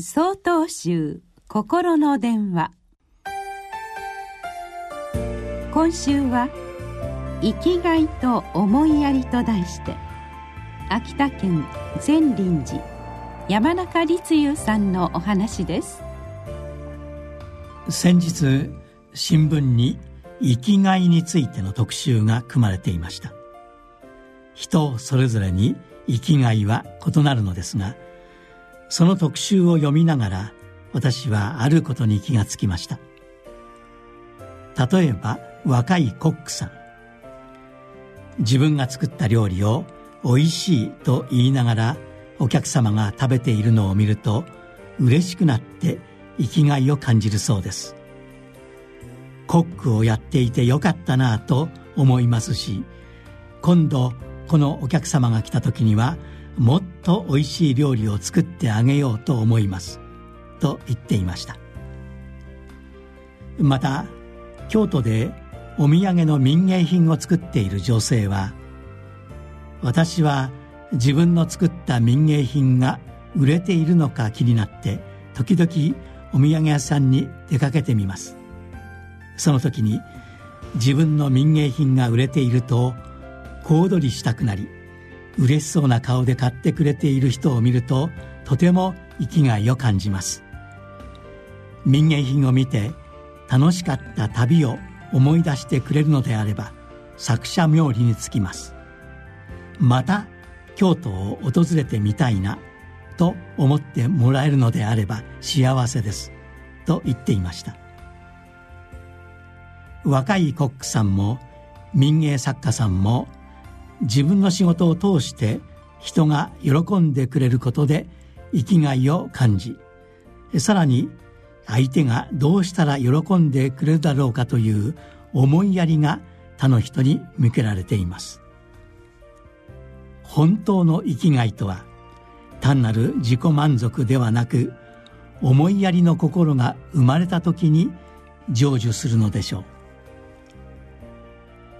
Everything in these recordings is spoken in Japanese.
総統集心の電話。今週は「生きがいと思いやり」と題して秋田県善林寺山中立雄さんのお話です。先日新聞に生きがいについての特集が組まれていました。人それぞれに生きがいは異なるのですがその特集を読みながら私はあることに気がつきました。例えば若いコックさん。自分が作った料理をおいしいと言いながらお客様が食べているのを見ると嬉しくなって生きがいを感じるそうです。コックをやっていてよかったなぁと思いますし今度このお客様が来た時にはもっとおいしい料理を作ってあげようと思います。と言っていました。また京都でお土産の民芸品を作っている女性は私は自分の作った民芸品が売れているのか気になって時々お土産屋さんに出かけてみます。その時に自分の民芸品が売れていると小躍りしたくなり嬉しそうな顔で買ってくれている人を見るととても生きがいを感じます。民芸品を見て楽しかった旅を思い出してくれるのであれば作者冥利につきます。また京都を訪れてみたいなと思ってもらえるのであれば幸せです。と言っていました。若いコックさんも民芸作家さんも自分の仕事を通して人が喜んでくれることで生きがいを感じさらに相手がどうしたら喜んでくれるだろうかという思いやりが他の人に向けられています。本当の生きがいとは単なる自己満足ではなく思いやりの心が生まれた時に成就するのでしょう。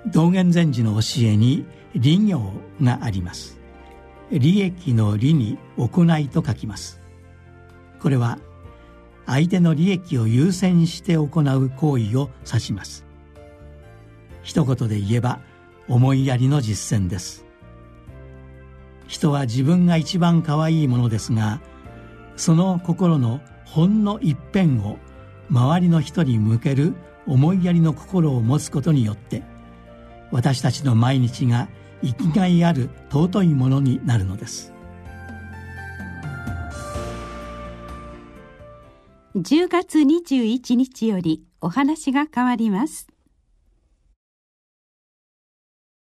道元禅師の教えに利行があります。利益の利に行いと書きます。これは相手の利益を優先して行う行為を指します。一言で言えば思いやりの実践です。人は自分が一番可愛いものですがその心のほんの一辺を周りの人に向ける思いやりの心を持つことによって私たちの毎日が生きがいある尊いものになるのです。10月21日よりお話が変わります。